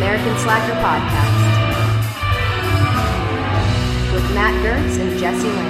American Slacker Podcast with Matt Gertz and Jesse Landers.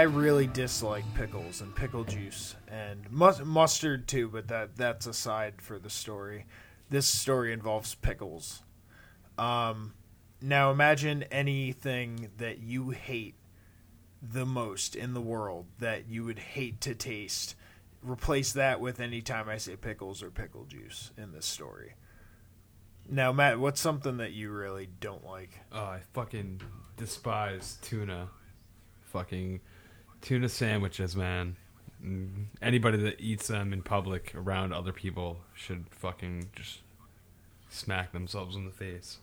I really dislike pickles and pickle juice and mus- mustard too, but that that's aside for the story. This story involves pickles. Um, now imagine anything that you hate the most in the world that you would hate to taste. Replace that with any time I say pickles or pickle juice in this story. Now, Matt, what's something that you really don't like? Oh, I fucking despise tuna. Fucking tuna sandwiches, man. Mm, Anybody that eats them in public around other people should fucking just smack themselves in the face.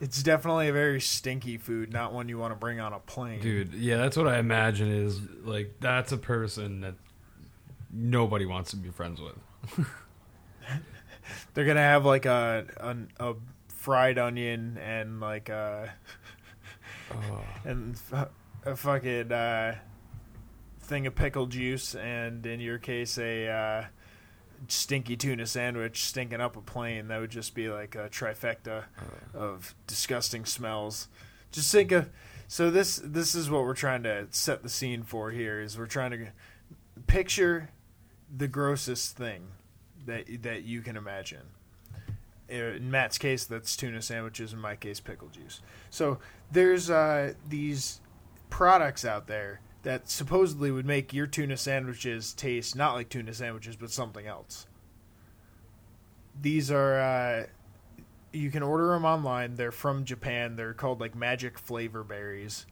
It's definitely a very stinky food, not one you want to bring on a plane. Dude, yeah, that's what I imagine is like that's a person that nobody wants to be friends with. They're gonna have like a a, a fried onion and like a Oh. and f- a fucking uh, thing of pickle juice, and in your case, a uh, stinky tuna sandwich stinking up a plane. That would just be like a trifecta of disgusting smells. Just think of so this this is what we're trying to set the scene for here is we're trying to picture the grossest thing that that you can imagine. In Matt's case, that's tuna sandwiches. In my case, pickle juice. So there's uh, these products out there that supposedly would make your tuna sandwiches taste not like tuna sandwiches, but something else. These are uh, you can order them online. They're from Japan. They're called like magic flavor berries.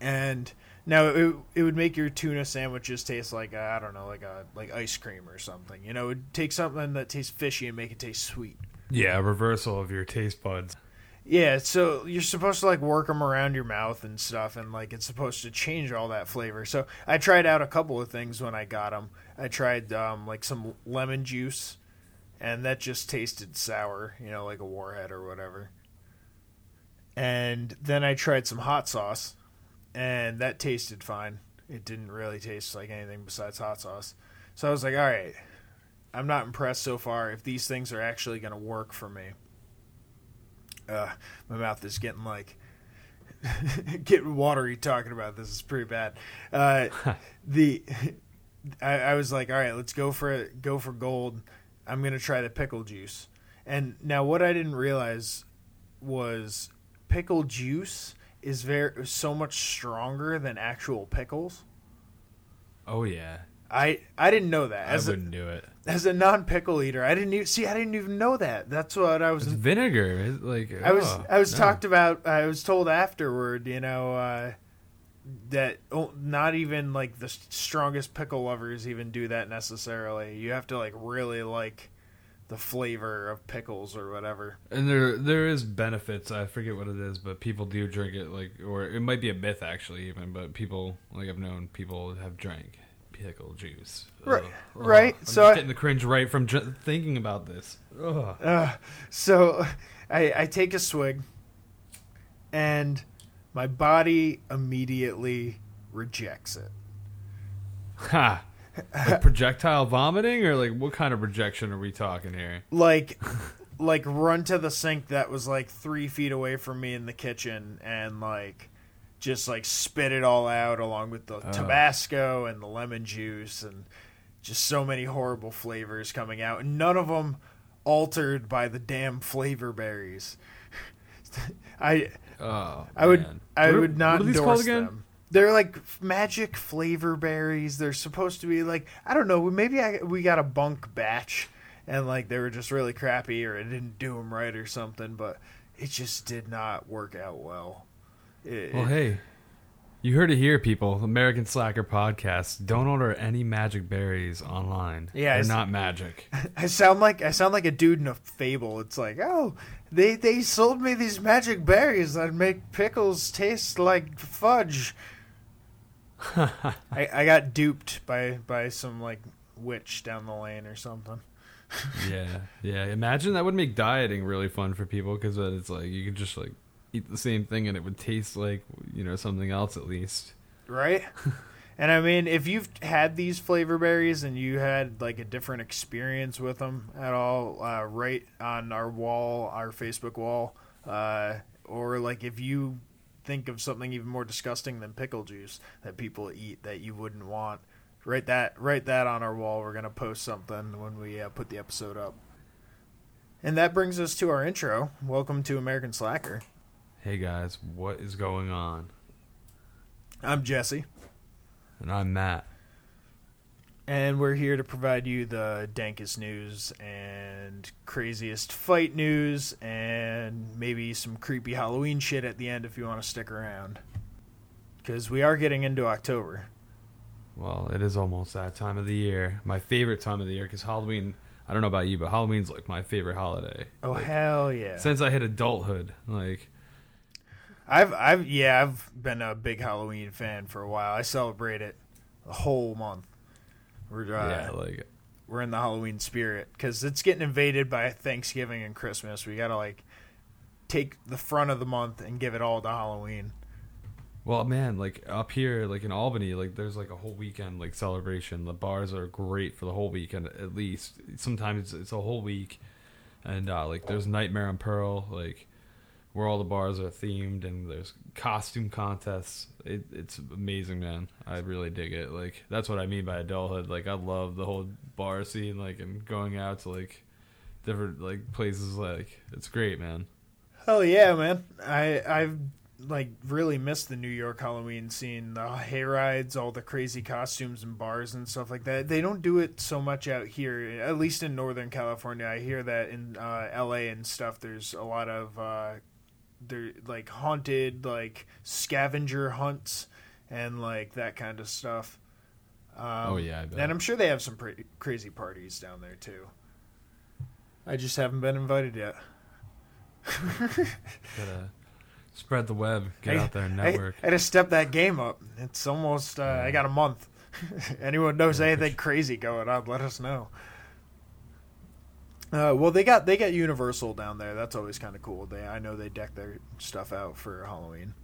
And now it, it would make your tuna sandwiches taste like I don't know, like a like ice cream or something. You know, it would take something that tastes fishy and make it taste sweet. Yeah, a reversal of your taste buds. Yeah, so you're supposed to like work them around your mouth and stuff, and like it's supposed to change all that flavor. So I tried out a couple of things when I got them. I tried um, like some lemon juice, and that just tasted sour, you know, like a warhead or whatever. And then I tried some hot sauce, and that tasted fine. It didn't really taste like anything besides hot sauce. So I was like, all right, I'm not impressed so far if these things are actually going to work for me uh, my mouth is getting like getting watery talking about this. It's pretty bad. Uh, the I, I was like, all right, let's go for it. Go for gold. I'm gonna try the pickle juice. And now, what I didn't realize was pickle juice is very so much stronger than actual pickles. Oh yeah, I I didn't know that. I As a, wouldn't do it. as a non pickle eater, I didn't even, see. I didn't even know that. That's what I was It's vinegar. It's like I was oh, I was no. talked about. I was told afterward, you know, uh, that oh, not even like the strongest pickle lovers even do that necessarily. You have to like really like the flavor of pickles or whatever. And there there is benefits. I forget what it is, but people do drink it like, or it might be a myth actually, even. But people like I've known people have drank pickle juice. Right, Ugh. right. I'm So getting the cringe right from ju- thinking about this. Ugh. Uh, so I, I take a swig, and my body immediately rejects it. Ha! Like projectile vomiting, or like what kind of rejection are we talking here? like like run to the sink that was like three feet away from me in the kitchen and like just like spit it all out along with the oh. tabasco and the lemon juice and just so many horrible flavors coming out and none of them altered by the damn flavor berries i Oh, i would man. i What would not are these endorse again? them they're like magic flavor berries. They're supposed to be like I don't know. Maybe I, we got a bunk batch, and like they were just really crappy, or it didn't do them right, or something. But it just did not work out well. It, Well, hey, You heard it here, people. American Slacker podcast. Don't order any magic berries online. Yeah, they're not magic. I sound like I sound like a dude in a fable. It's like, oh, they they sold me these magic berries that make pickles taste like fudge. I, I got duped by by some like witch down the lane or something. yeah, yeah. Imagine that would make dieting really fun for people because it's like you could just like eat the same thing and it would taste like you know something else at least. right? and I mean, if you've had these flavor berries and you had like a different experience with them at all, uh, right on our wall, our Facebook wall, uh, or like if you think of something even more disgusting than pickle juice that people eat that you wouldn't want, write that write that on our wall. We're gonna post something when we uh, put the episode up. And that brings us to our intro. Welcome to American Slacker. Hey guys, what is going on? I'm Jesse. And I'm Matt. And we're here to provide you the dankest news and craziest fight news and maybe some creepy Halloween shit at the end if you want to stick around. Because we are getting into October. Well, it is almost that time of the year. My favorite time of the year because Halloween. I don't know about you, but Halloween's like my favorite holiday. Oh Like, hell yeah! Since I hit adulthood, like I've I've yeah I've been a big Halloween fan for a while. I celebrate it the whole month. We're uh, yeah, like we're in the Halloween spirit because it's getting invaded by Thanksgiving and Christmas. We gotta like take the front of the month and give it all to Halloween. Well, man, like up here, like in Albany, like there's like a whole weekend like celebration. The bars are great for the whole weekend at least. Sometimes it's, it's a whole week, and uh, like there's Nightmare on Pearl, like where all the bars are themed, and there's costume contests. It, it's amazing, man. I really dig it. Like that's what I mean by adulthood. Like I love the whole bar scene, like and going out to like different like places. Like it's great, man. Hell yeah, man! I I've like really missed the New York Halloween scene, the hay rides, all the crazy costumes and bars and stuff like that. They don't do it so much out here, at least in Northern California. I hear that in uh, L.A. and stuff, there's a lot of uh, there like haunted like scavenger hunts and like that kind of stuff. Um, Oh, yeah, I and I'm sure they have some pretty crazy parties down there too. I just haven't been invited yet. Gotta spread the web, get I- out there and network. I, had to step that game up. It's almost. Uh, I got a month. Anyone knows Yeah, anything sure. crazy going on? Let us know. Uh, well, they got they got Universal down there. That's always kind of cool. They I know they deck their stuff out for Halloween.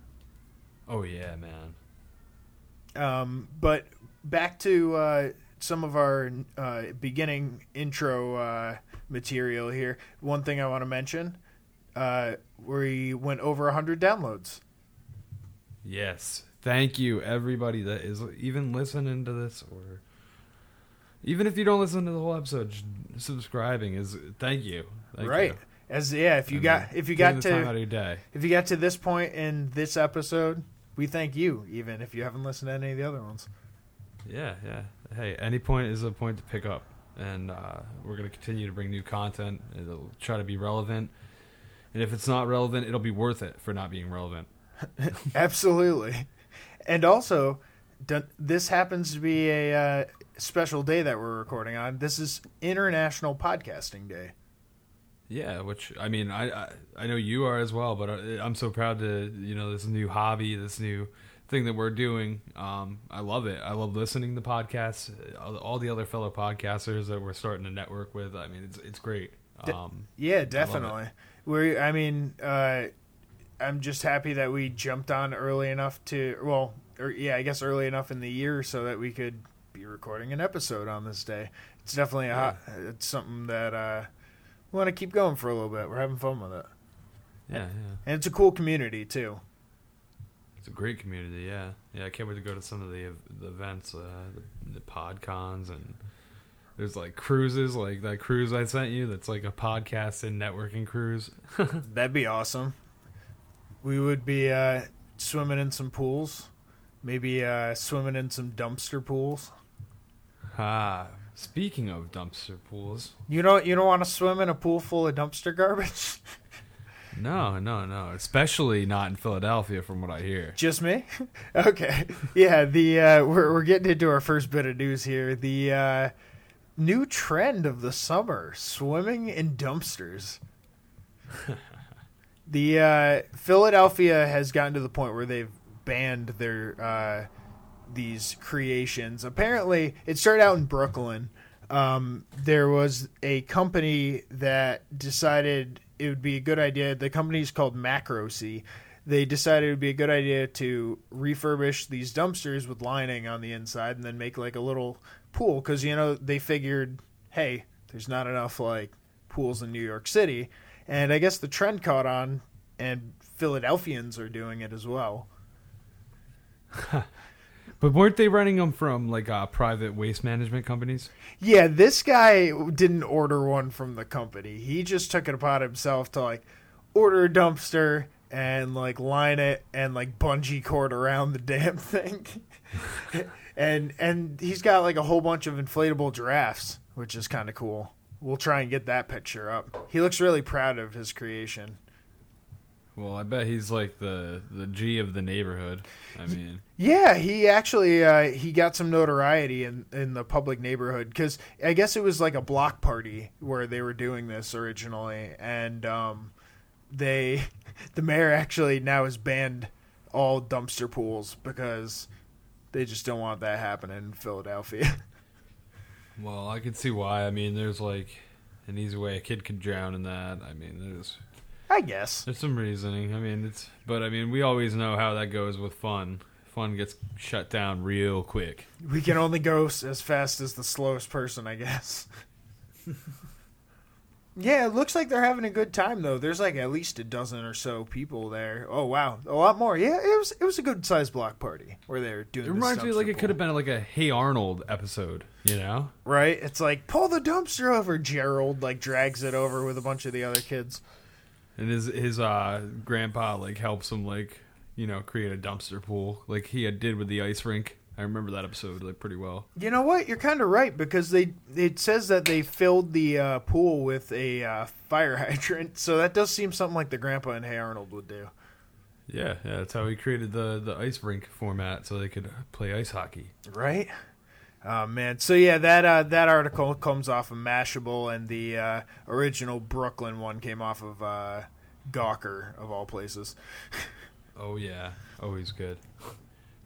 Oh yeah, man. Um, but back to uh, some of our uh, beginning intro uh, material here. One thing I want to mention: uh, we went over hundred downloads. Yes. Thank you, everybody that is even listening to this, or even if you don't listen to the whole episode, subscribing is thank you. Thank right? You. As yeah, if you got if you got the time out to of your day. if you got to this point in this episode, we thank you. Even if you haven't listened to any of the other ones. Yeah, yeah. Hey, any point is a point to pick up, and uh, we're gonna continue to bring new content. It'll try to be relevant, and if it's not relevant, it'll be worth it for not being relevant. Absolutely. And also, this happens to be a uh, special day that we're recording on. This is International Podcasting Day. Yeah, which I mean, I, I I know you are as well, but I, I'm so proud to you know this new hobby, this new thing that we're doing. Um, I love it. I love listening to podcasts. All, the other fellow podcasters that we're starting to network with. I mean, it's it's great. Um, Yeah, definitely. We, I mean, uh, I'm just happy that we jumped on early enough to, well, or yeah, I guess early enough in the year so that we could be recording an episode on this day. It's definitely a hot, it's something that uh, we want to keep going for a little bit. We're having fun with it, yeah, yeah. and it's a cool community too. It's a great community. Yeah, yeah. I can't wait to go to some of the, the events, uh, the, the podcons, and there's like cruises, like that cruise I sent you. That's like a podcast and networking cruise. That'd be awesome. We would be uh, swimming in some pools, maybe uh, swimming in some dumpster pools. Ah, speaking of dumpster pools, You don't you don't want to swim in a pool full of dumpster garbage? No, no, no. Especially not in Philadelphia, from what I hear. Just me? okay. Yeah, the uh, we're we're getting into our first bit of news here. The uh, new trend of the summer: swimming in dumpsters. the uh, Philadelphia has gotten to the point where they've banned their uh, these creations. Apparently, it started out in Brooklyn. Um, there was a company that decided it would be a good idea. The company is called Macro Sea. They decided it would be a good idea to refurbish these dumpsters with lining on the inside and then make like a little pool because you know they figured, hey, there's not enough like pools in New York City, and I guess the trend caught on, and Philadelphians are doing it as well. But weren't they running them from like uh, private waste management companies? Yeah, this guy didn't order one from the company. He just took it upon himself to like order a dumpster and like line it and like bungee cord around the damn thing. and and he's got like a whole bunch of inflatable giraffes, which is kind of cool. We'll try and get that picture up. He looks really proud of his creation. Well, I bet he's like the the G of the neighborhood. I mean, Yeah, he actually uh, he got some notoriety in in the public neighborhood because I guess it was like a block party where they were doing this originally, and um, they the mayor actually now has banned all dumpster pools because they just don't want that happening in Philadelphia. well, I can see why. I mean, there's like an easy way a kid could drown in that. I mean, there's I guess. there's some reasoning. I mean, it's but I mean, we always know how that goes with fun. Fun gets shut down real quick. We can only go s- as fast as the slowest person, I guess. yeah, it looks like they're having a good time though. There's like at least a dozen or so people there. Oh wow, a lot more. Yeah, it was it was a good sized block party where they're doing. It this reminds me like it could have been like a Hey Arnold episode, you know? right. It's like pull the dumpster over. Gerald like drags it over with a bunch of the other kids. And his his uh grandpa like helps him like you know create a dumpster pool like he had did with the ice rink. I remember that episode like pretty well. You know what? You're kind of right because they it says that they filled the uh, pool with a uh, fire hydrant, so that does seem something like the grandpa and Hey Arnold would do. Yeah, yeah, that's how he created the the ice rink format so they could play ice hockey. Right? Oh man. So yeah, that uh, that article comes off of Mashable, and the uh, original Brooklyn one came off of uh, Gawker of all places. Oh yeah, always good.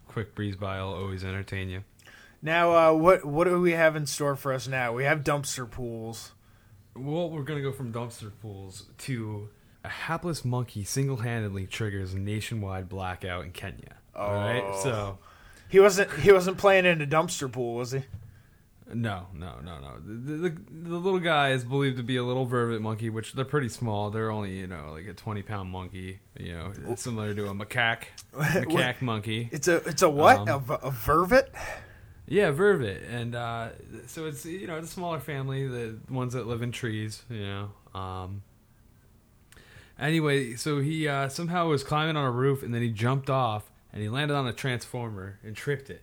Quick breeze by I'll always entertain you. Now, uh, what what do we have in store for us now? We have dumpster pools. Well, we're gonna go from dumpster pools to a hapless monkey single-handedly triggers a nationwide blackout in Kenya. All right, Oh. so He wasn't he wasn't playing in a dumpster pool, was he? No, no, no, no. The, the, the little guy is believed to be a little vervet monkey, which they're pretty small. They're only, you know, like a 20 pound monkey, you know, similar to a macaque, macaque monkey. It's a it's a what? Um, a, a vervet? Yeah, vervet. And uh, so it's, you know, it's a smaller family, the ones that live in trees, you know. Um, anyway, so he uh, somehow was climbing on a roof and then he jumped off and he landed on a transformer and tripped it.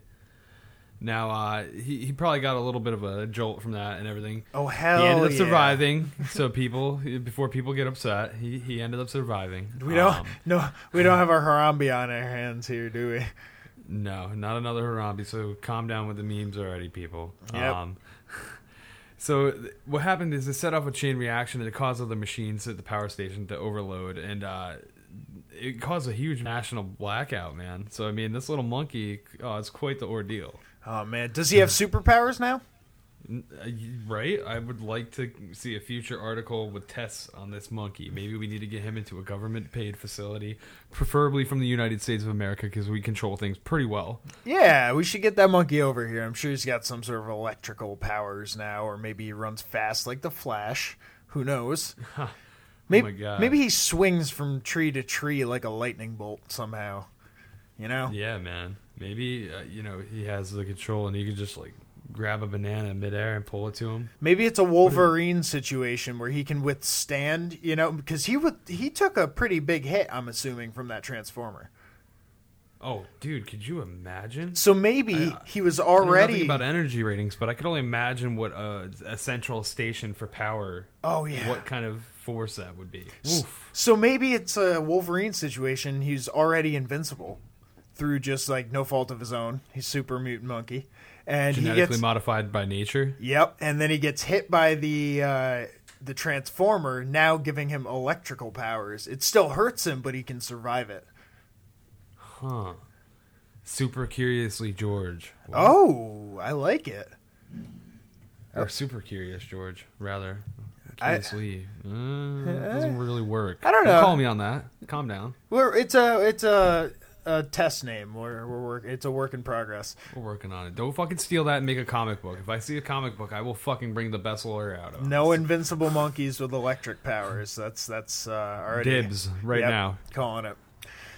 Now, uh, he, he probably got a little bit of a jolt from that and everything. Oh hell he ended up yeah. surviving. so people, before people get upset, he, he ended up surviving. We don't Um, no we don't have our Harambe on our hands here, do we? no, not another Harambe. So calm down with the memes already, people. Yep. Um, so th- what happened is it set off a chain reaction and it caused the machines at the power station to overload and uh, it caused a huge national blackout, man. So I mean, this little monkey, oh, it's quite the ordeal. Oh man, does he have superpowers now? Uh, Right? I would like to see a future article with tests on this monkey. Maybe we need to get him into a government paid facility, preferably from the United States of America because we control things pretty well. Yeah, we should get that monkey over here. I'm sure he's got some sort of electrical powers now, or maybe he runs fast like the Flash. Who knows? Maybe, my God. maybe he swings from tree to tree like a lightning bolt somehow. You know? Yeah, man. Maybe, uh, you know, he has the control and he can just like grab a banana in midair and pull it to him. Maybe it's a Wolverine situation where he can withstand, you know, because he would he took a pretty big hit. I'm assuming from that Transformer. Oh, dude, could you imagine? So maybe I- he was I know nothing already. about energy ratings, but I could only imagine what a, a central station for power. Oh, yeah. What kind of force that would be? Oof. So maybe it's a Wolverine situation. He's already invincible through just like no fault of his own. He's super mutant monkey, and he Genetically gets modified by nature. yep. And then he gets hit by the uh, the transformer, now giving him electrical powers. It still hurts him, but he can survive it. Huh. Super curiously, George. Oh, I like it. Or super curious, George, rather. I- Curiously. Uh, doesn't really work. I don't Don't know. Call me on that. Calm down. We're it's a it's a, a test name. We're we're work. It's a work in progress. We're working on it. Don't fucking steal that and make a comic book. If I see a comic book, I will fucking bring the best lawyer out of it. No invincible monkeys with electric powers. That's that's uh, already Dibs right Yep, now. calling it.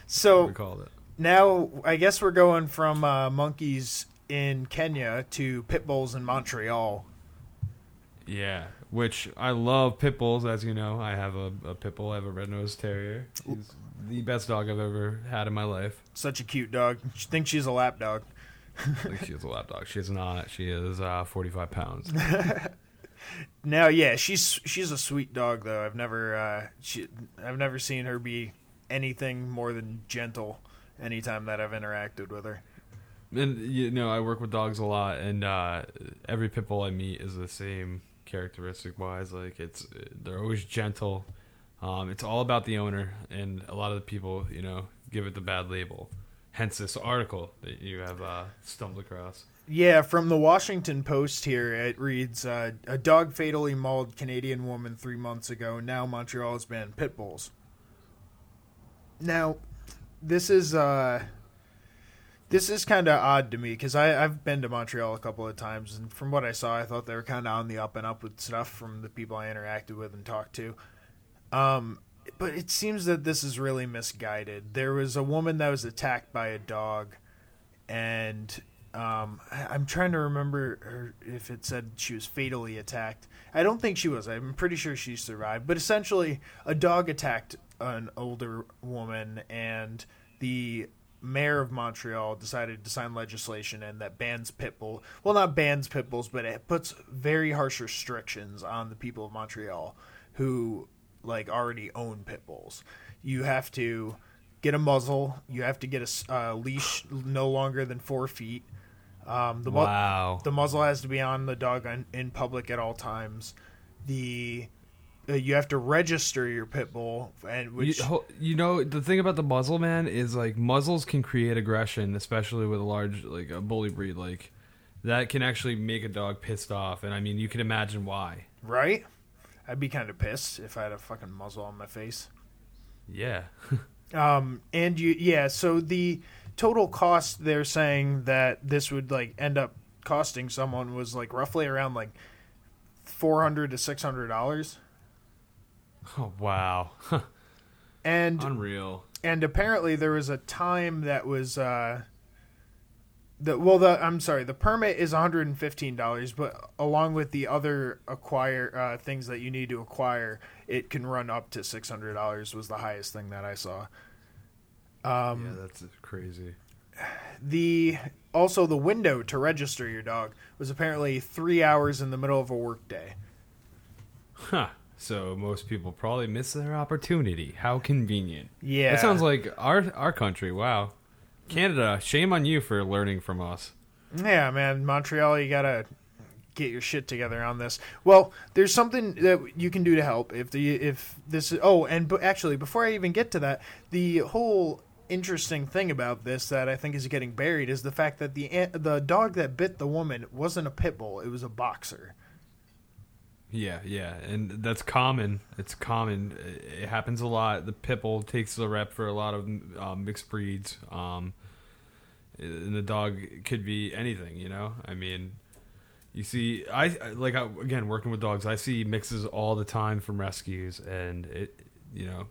So We called it. now I guess we're going from uh, monkeys in Kenya to pit bulls in Montreal. Yeah, which I love pit bulls. As you know, I have a, a pit bull. I have a red nosed terrier. He's the best dog I've ever had in my life. Such a cute dog. She thinks she's a lap dog. I think she is a lap dog. She is not. She is uh, 45 pounds. Now, yeah, she's she's a sweet dog though. I've never uh, she I've never seen her be anything more than gentle. Anytime that I've interacted with her. And you know, I work with dogs a lot, and uh, every pit bull I meet is the same characteristic wise. Like it's they're always gentle. Um, it's all about the owner, and a lot of the people, you know, give it the bad label. Hence this article that you have uh, stumbled across. Yeah, from the Washington Post here, it reads uh, A dog fatally mauled Canadian woman three months ago. Now Montreal has banned pit bulls. Now, this is. Uh, this is kind of odd to me because I've been to Montreal a couple of times, and from what I saw, I thought they were kind of on the up and up with stuff from the people I interacted with and talked to. Um, but it seems that this is really misguided. There was a woman that was attacked by a dog, and um, I- I'm trying to remember if it said she was fatally attacked. I don't think she was. I'm pretty sure she survived. But essentially, a dog attacked an older woman, and the mayor of Montreal decided to sign legislation and that bans pit bull. Well, not bans pit bulls, but it puts very harsh restrictions on the people of Montreal who like already own pit bulls. You have to get a muzzle. You have to get a uh, leash no longer than four feet. Um, the mu- Wow. the muzzle has to be on the dog on, in public at all times. The you have to register your pit bull, and which you, you know the thing about the muzzle man is like muzzles can create aggression especially with a large like a bully breed like that can actually make a dog pissed off and i mean you can imagine why right. I'd be kind of pissed if I had a fucking muzzle on my face. yeah Um, and you, yeah. So the total cost they're saying that this would like end up costing someone was like roughly around like four hundred to six hundred dollars. Oh wow. And unreal. and apparently there was a time that was uh the well the I'm sorry the permit is $115 but along with the other acquire uh, things that you need to acquire it can run up to $600 was the highest thing that I saw. Um yeah that's crazy. the also the window to register your dog was apparently 3 hours in the middle of a workday. Huh so most people probably miss their opportunity. How convenient. Yeah. That sounds like our our country. Wow. Canada shame on you for learning from us. Yeah, man, Montreal, you gotta get your shit together on this. Well, there's something that you can do to help if the if this is. Oh, and but actually, before I even get to that, the whole interesting thing about this that I think is getting buried is the fact that the an- the dog that bit the woman wasn't a pit bull; it was a boxer. Yeah, yeah, and that's common. It's common. It happens a lot. The pit bull takes the rep for a lot of um, mixed breeds. Um, and the dog could be anything, you know. I mean, you see, I like I, again working with dogs. I see mixes all the time from rescues, and it, you know,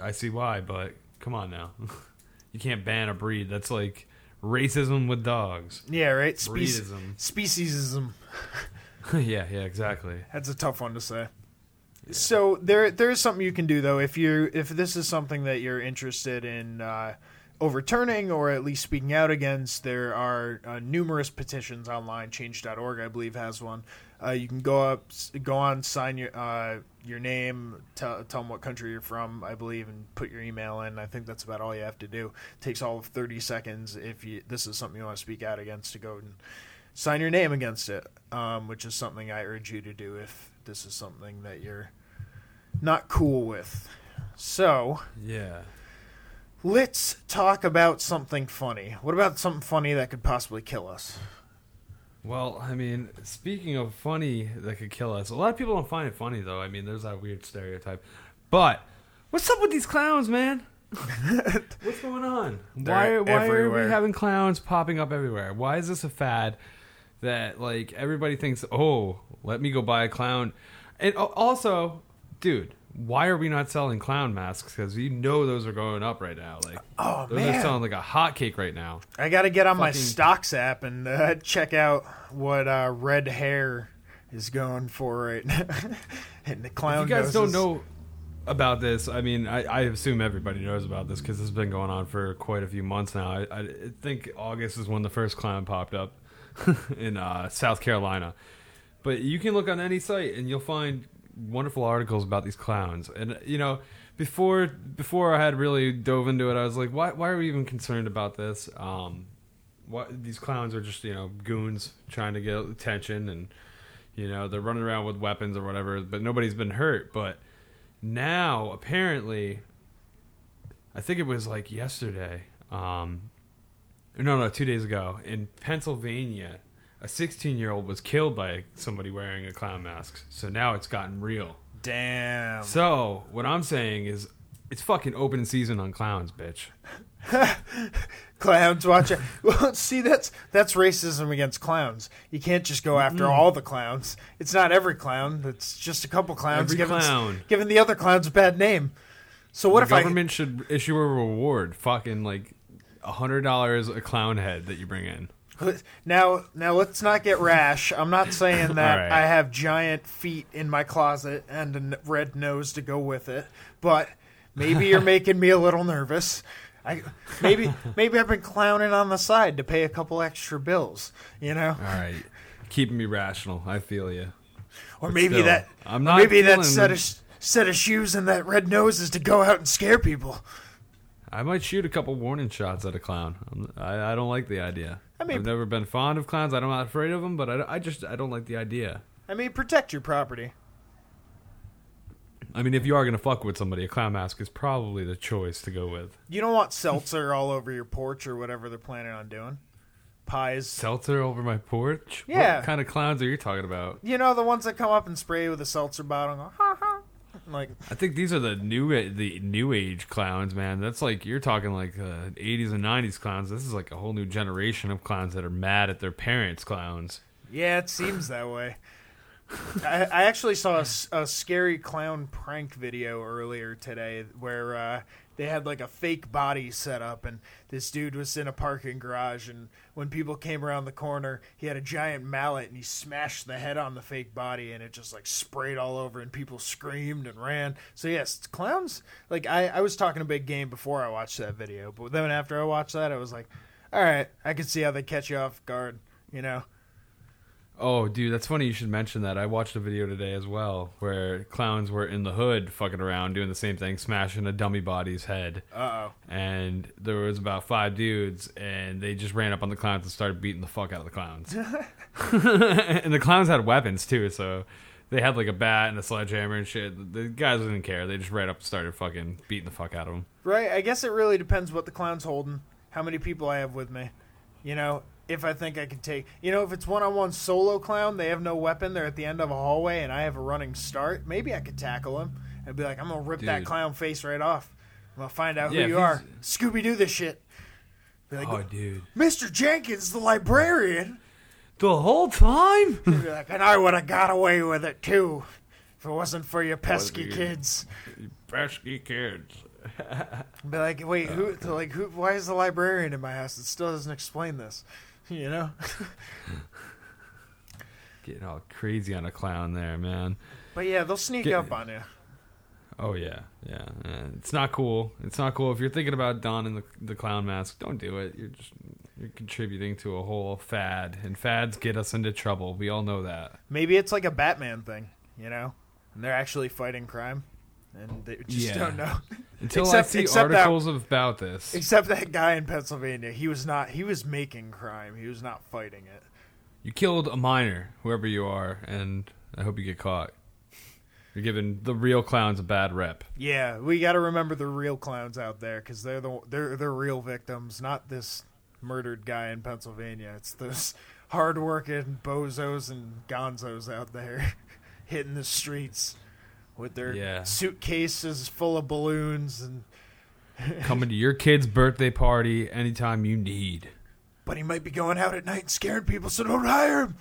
I see why. But come on now, you can't ban a breed. That's like racism with dogs. Yeah, right. Breedism. speciesism. yeah, yeah, exactly. That's a tough one to say. So there there is something you can do though if you if this is something that you're interested in uh, overturning or at least speaking out against. There are uh, numerous petitions online. Change.org, I believe, has one. Uh, you can go up, go on, sign your uh, your name, tell, tell them what country you're from, I believe, and put your email in. I think that's about all you have to do. It takes all of 30 seconds if you this is something you want to speak out against to go and sign your name against it, um, which is something I urge you to do if this is something that you're not cool with. So Yeah. let's talk about something funny. What about something funny that could possibly kill us? Well, I mean, speaking of funny that could kill us, a lot of people don't find it funny though. I mean, there's that weird stereotype. But what's up with these clowns, man? what's going on? Why, They're why are everywhere. we having clowns popping up everywhere? Why is this a fad that like everybody thinks, "Oh, let me go buy a clown." And also, dude, why are we not selling clown masks? Because you know those are going up right now. Like, Oh those man, are selling like a hotcake right now. I got to get on my stocks app and uh, check out what uh, red hair is going for right now. and the clown. If you guys don't know about this, I mean, I, I assume everybody knows about this because this has been going on for quite a few months now. I, I think August is when the first clown popped up in uh, South Carolina. But you can look on any site and you'll find wonderful articles about these clowns. And you know, before before I had really dove into it, I was like, why why are we even concerned about this? Um, what these clowns are just you know goons trying to get attention and you know they're running around with weapons or whatever but nobody's been hurt but now apparently i think it was like yesterday um no no two days ago in pennsylvania a 16 year old was killed by somebody wearing a clown mask so now it's gotten real Damn. so what i'm saying is it's fucking open season on clowns bitch clowns watch it. Well, see, that's that's racism against clowns. You can't just go after all the clowns. It's not every clown. It's just a couple clowns Every giving clown. giving the other clowns a bad name. So what the if I government should issue a reward fucking like hundred dollars a clown head that you bring in now now let's not get rash. I'm not saying that right. I have giant feet in my closet and a red nose to go with it, but maybe you're making me a little nervous. I maybe maybe I've been clowning on the side to pay a couple extra bills, you know. all right keeping me rational i feel you Or maybe still, that I'm not maybe that set of set of shoes and that red nose is to go out and scare people. I might shoot a couple warning shots at a clown. I'm- I, I don't like the idea. I mean- I've never been fond of clowns. I'm not afraid of them, but I, I just I don't like the idea. I mean, protect your property. I mean, if you are gonna fuck with somebody, a clown mask is probably the choice to go with. You don't want seltzer all over your porch or whatever they're planning on doing. Pies. Seltzer over my porch. Yeah. What kind of clowns are you talking about? You know the ones that come up and spray with a seltzer bottle. And go. Like I think these are the new the new age clowns, man. That's like you're talking like uh, 80s and 90s clowns. This is like a whole new generation of clowns that are mad at their parents' clowns. Yeah, it seems that way. I, I actually saw a scary clown prank video earlier today where uh, they had like a fake body set up, and this dude was in a parking garage, and when people came around the corner, he had a giant mallet and he smashed the head on the fake body, and it just like sprayed all over, and people screamed and ran. So yes, clowns. Like I, I was talking a big game before I watched that video, but then after I watched that, I was like, all right, I can see how they catch you off guard. You know. Oh, dude, that's funny you should mention that. I watched a video today as well where clowns were in the hood fucking around doing the same thing, smashing a dummy body's head. Uh oh. And there was about five dudes, and they just ran up on the clowns and started beating the fuck out of the clowns. and the clowns had weapons too, so they had like a bat and a sledgehammer and shit. The guys didn't care. They just ran up and started fucking beating the fuck out of them. Right. I guess it really depends what the clown's holding, how many people I have with me. You know, if I think I can take, you know, if it's one on one solo clown, they have no weapon, they're at the end of a hallway, and I have a running start, maybe I could tackle him and be like, I'm going to rip that clown face right off. I'm going to find out Yeah, who you are. Scooby Doo this shit. Be like, Oh, dude. Mr. Jenkins, the librarian. The whole time? Be like, and I would have got away with it too if it wasn't for your pesky you- kids. Pesky kids. Be like, wait, who? Like, who? Why is the librarian in my house? It still doesn't explain this. You know. Getting all crazy on a clown there, man. But yeah, they'll sneak Get- up on you. Oh yeah, yeah. Uh, it's not cool. It's not cool if you're thinking about donning the the clown mask. Don't do it. You're just you're contributing to a whole fad, and fads get us into trouble. We all know that. Maybe it's like a Batman thing, you know, and they're actually fighting crime, and they just Yeah. don't know. Until Except- I see except that- articles about this. Except that guy in Pennsylvania, he was not. He was making crime. He was not fighting it. You killed a minor, whoever you are, and I hope you get caught. You're giving the real clowns a bad rep. Yeah, we got to remember the real clowns out there because they're the they're they're real victims, not this murdered guy in Pennsylvania. It's those hardworking bozos and gonzos out there hitting the streets with their Yeah. suitcases full of balloons and. Coming to your kid's birthday party anytime you need. But he might be going out at night and scaring people, so don't hire him.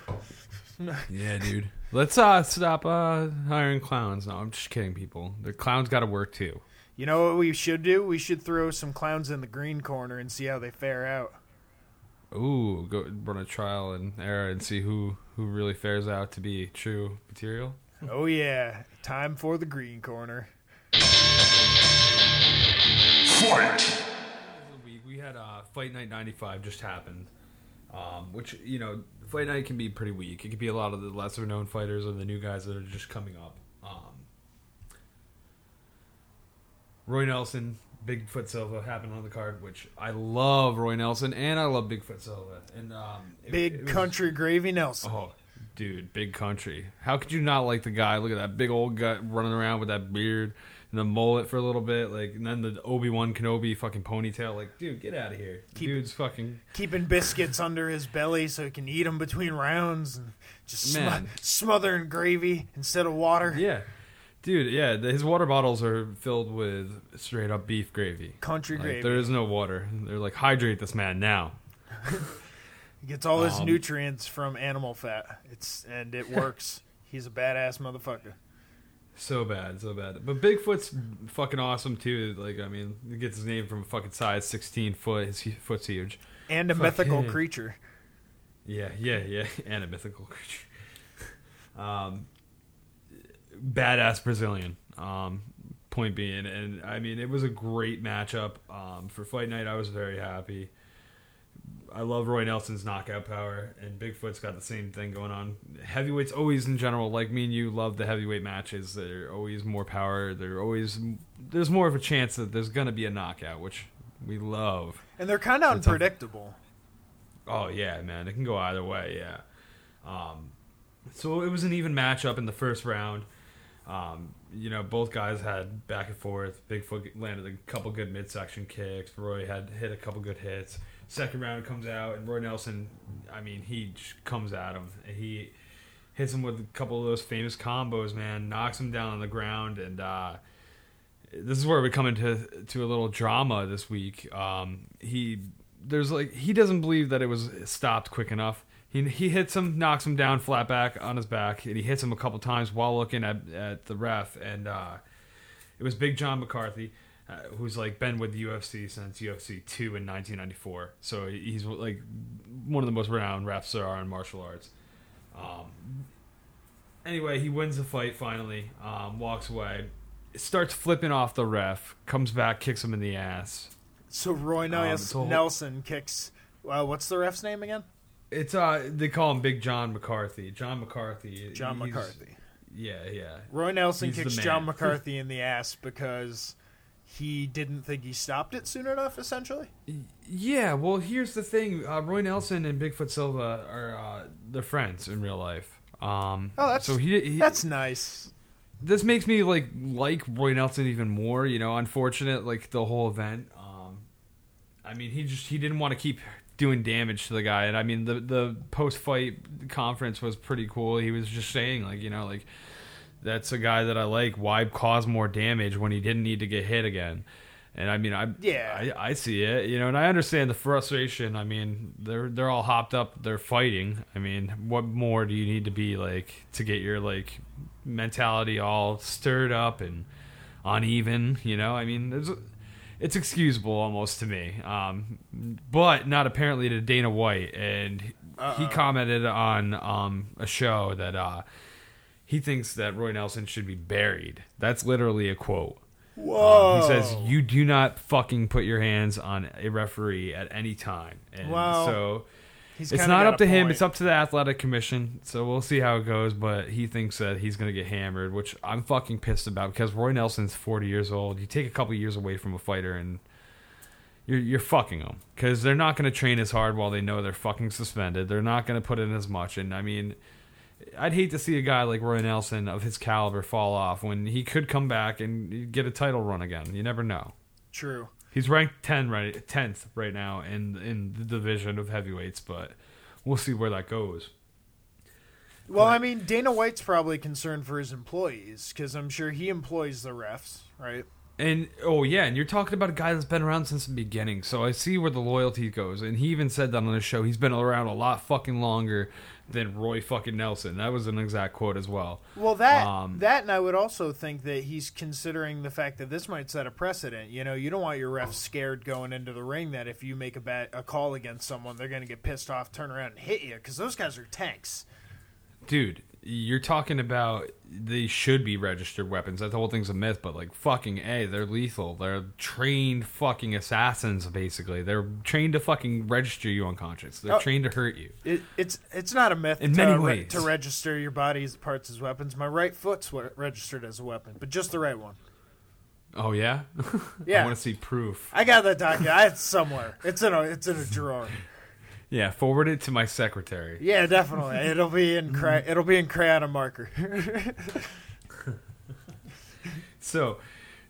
Yeah, dude. Let's uh stop uh hiring clowns. No, I'm just kidding, people. The clowns got to work too. You know what we should do? We should throw some clowns in the green corner and see how they fare out. Ooh, go run a trial and error and see who who really fares out to be true material. oh yeah, time for the green corner. Fight! We we had uh Fight Night '95 just happened, um, which you know Fight Night can be pretty weak. It could be a lot of the lesser known fighters or the new guys that are just coming up. Um, Roy Nelson, Bigfoot Silva happened on the card, which I love Roy Nelson and I love Bigfoot Silva. And um, it- Big it was- country gravy Nelson. Oh, dude, big country. How could you not like the guy? Look at that big old gut running around with that beard and the mullet for a little bit, like, and then the Obi Wan Kenobi fucking ponytail. Like, dude, get out of here. Keep- Dude's fucking Keeping biscuits under his belly so he can eat them between rounds and just sm- smothering gravy instead of water. yeah, dude. Yeah, his water bottles are filled with straight up beef gravy. Country Like, gravy. there is no water. They're like, hydrate this man now. He gets all his Um, nutrients from animal fat. It's and it works. He's a badass motherfucker. So bad, so bad. But Bigfoot's fucking awesome too. Like, I mean, he gets his name from a fucking size, sixteen foot. His foot's huge. And a Fuck mythical creature. Yeah, yeah, yeah, and a mythical creature. Um, badass Brazilian. Um, point being, and I mean, it was a great matchup. Um, for fight night, I was very happy. I love Roy Nelson's knockout power, and Bigfoot's got the same thing going on. Heavyweights always, in general, like me and you, love the heavyweight matches. They're always more power. They're always there's more of a chance that there's gonna be a knockout, which we love. And they're kind of unpredictable. Oh yeah, man, it can go either way. Yeah. Um, so it was an even matchup in the first round. Um, you know, both guys had back and forth. Bigfoot landed a couple good midsection kicks. Roy had hit a couple good hits. Second round comes out, and Roy Nelson, I mean, he comes at him. He hits him with a couple of those famous combos, man. Knocks him down on the ground, and uh, this is where we come into to a little drama this week. Um, he there's like he doesn't believe that it was stopped quick enough. He he hits him, knocks him down flat back on his back, and he hits him a couple times while looking at at the ref. And uh, it was Big John McCarthy, uh, who's like been with the UFC since UFC two in 1994. So he's like one of the most renowned refs there are in martial arts. Um, anyway, he wins the fight finally. Um, walks away, starts flipping off the ref, comes back, kicks him in the ass. So Roy Nels- it's a whole- Nelson kicks. Uh, what's the ref's name again? It's uh they call him Big John McCarthy. John McCarthy. John McCarthy. Yeah, yeah. Roy Nelson He's kicks. John McCarthy in the ass because he didn't think he stopped it soon enough. Essentially, Yeah, well, here's the thing. Uh, Roy Nelson and Bigfoot Silva are uh, they're friends in real life. Um, Oh, that's- so he, he that's nice. this makes me like like Roy Nelson even more. You know, unfortunate like the whole event. Um, I mean, he just he didn't want to keep doing damage to the guy, and I mean the the post fight conference was pretty cool. He was just saying like you know like that's a guy that I like. Why cause more damage when he didn't need to get hit again? And I mean, I Yeah. I, I see it, you know, and I understand the frustration. I mean, they're they're all hopped up, they're fighting. I mean, what more do you need to be like to get your like mentality all stirred up and uneven? You know, I mean, there's it's excusable almost to me, um, but not apparently to Dana White, and he commented on um, a show that. Uh, he thinks that Roy Nelson should be buried. That's literally a quote. Whoa. Um, he says you do not fucking put your hands on a referee at any time. And Wow. so He's it's not up to a him. It's up to the athletic commission. So we'll see how it goes. But he thinks that he's going to get hammered, which I'm fucking pissed about because Roy Nelson's 40 years old. You take a couple years away from a fighter and you're you're fucking them because they're not going to train as hard while they know they're fucking suspended. They're not going to put in as much. And I mean, I'd hate to see a guy like Roy Nelson of his caliber fall off when he could come back and get a title run again. You never know. True. He's ranked 10 right 10th right now in in the division of heavyweights, but we'll see where that goes. Well, I mean, Dana White's probably concerned for his employees because I'm sure he employs the refs, right? And oh yeah, and you're talking about a guy that's been around since the beginning, so I see where the loyalty goes. And he even said that on the show. He's been around a lot fucking longer than Roy fucking Nelson. That was an exact quote as well. Well, that Um, that, and I would also think that he's considering the fact that this might set a precedent. You know, you don't want your refs scared going into the ring that if you make a bad a call against someone, they're going to get pissed off, turn around and hit you because those guys are tanks. Dude, you're talking about they should be registered weapons. That whole thing's a myth, but like fucking A, they're lethal. They're trained fucking assassins basically. They're trained to fucking register you unconscious. They're Oh. trained to hurt you. It, it's it's not a myth In to, many re- ways. to register your body's parts as weapons. My right foot's registered as a weapon, but just the right one. Oh yeah? Yeah. I want to see proof. I got that document. I- It's somewhere. It's in a it's in a drawer. Yeah, forward it to my secretary. Yeah, definitely. It'll be in cra- it'll be in crayon and marker. So,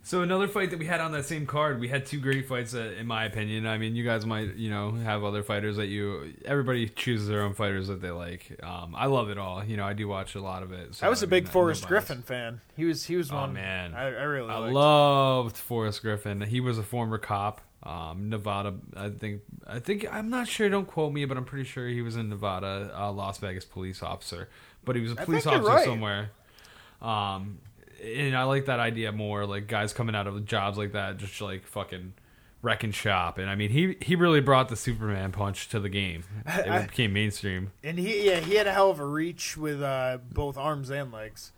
so another fight that we had on that same card, we had two great fights, uh, in my opinion. I mean, you guys might, you know, have other fighters that you. Everybody chooses their own fighters that they like. Um, I love it all. You know, I do watch a lot of it. So, I was a mean, big Forrest. Griffin fan. He was he was Oh, one. man. I, I really I liked. loved Forrest Griffin. He was a former cop, um, Nevada. I think. I think I'm not sure. Don't quote me, but I'm pretty sure he was in Nevada, uh, Las Vegas police officer. But he was a police officer right. somewhere. Um, and I like that idea more. Like guys coming out of jobs like that, just like fucking wrecking shop. And I mean, he he really brought the Superman punch to the game. It became mainstream. and he yeah he had a hell of a reach with uh, both arms and legs.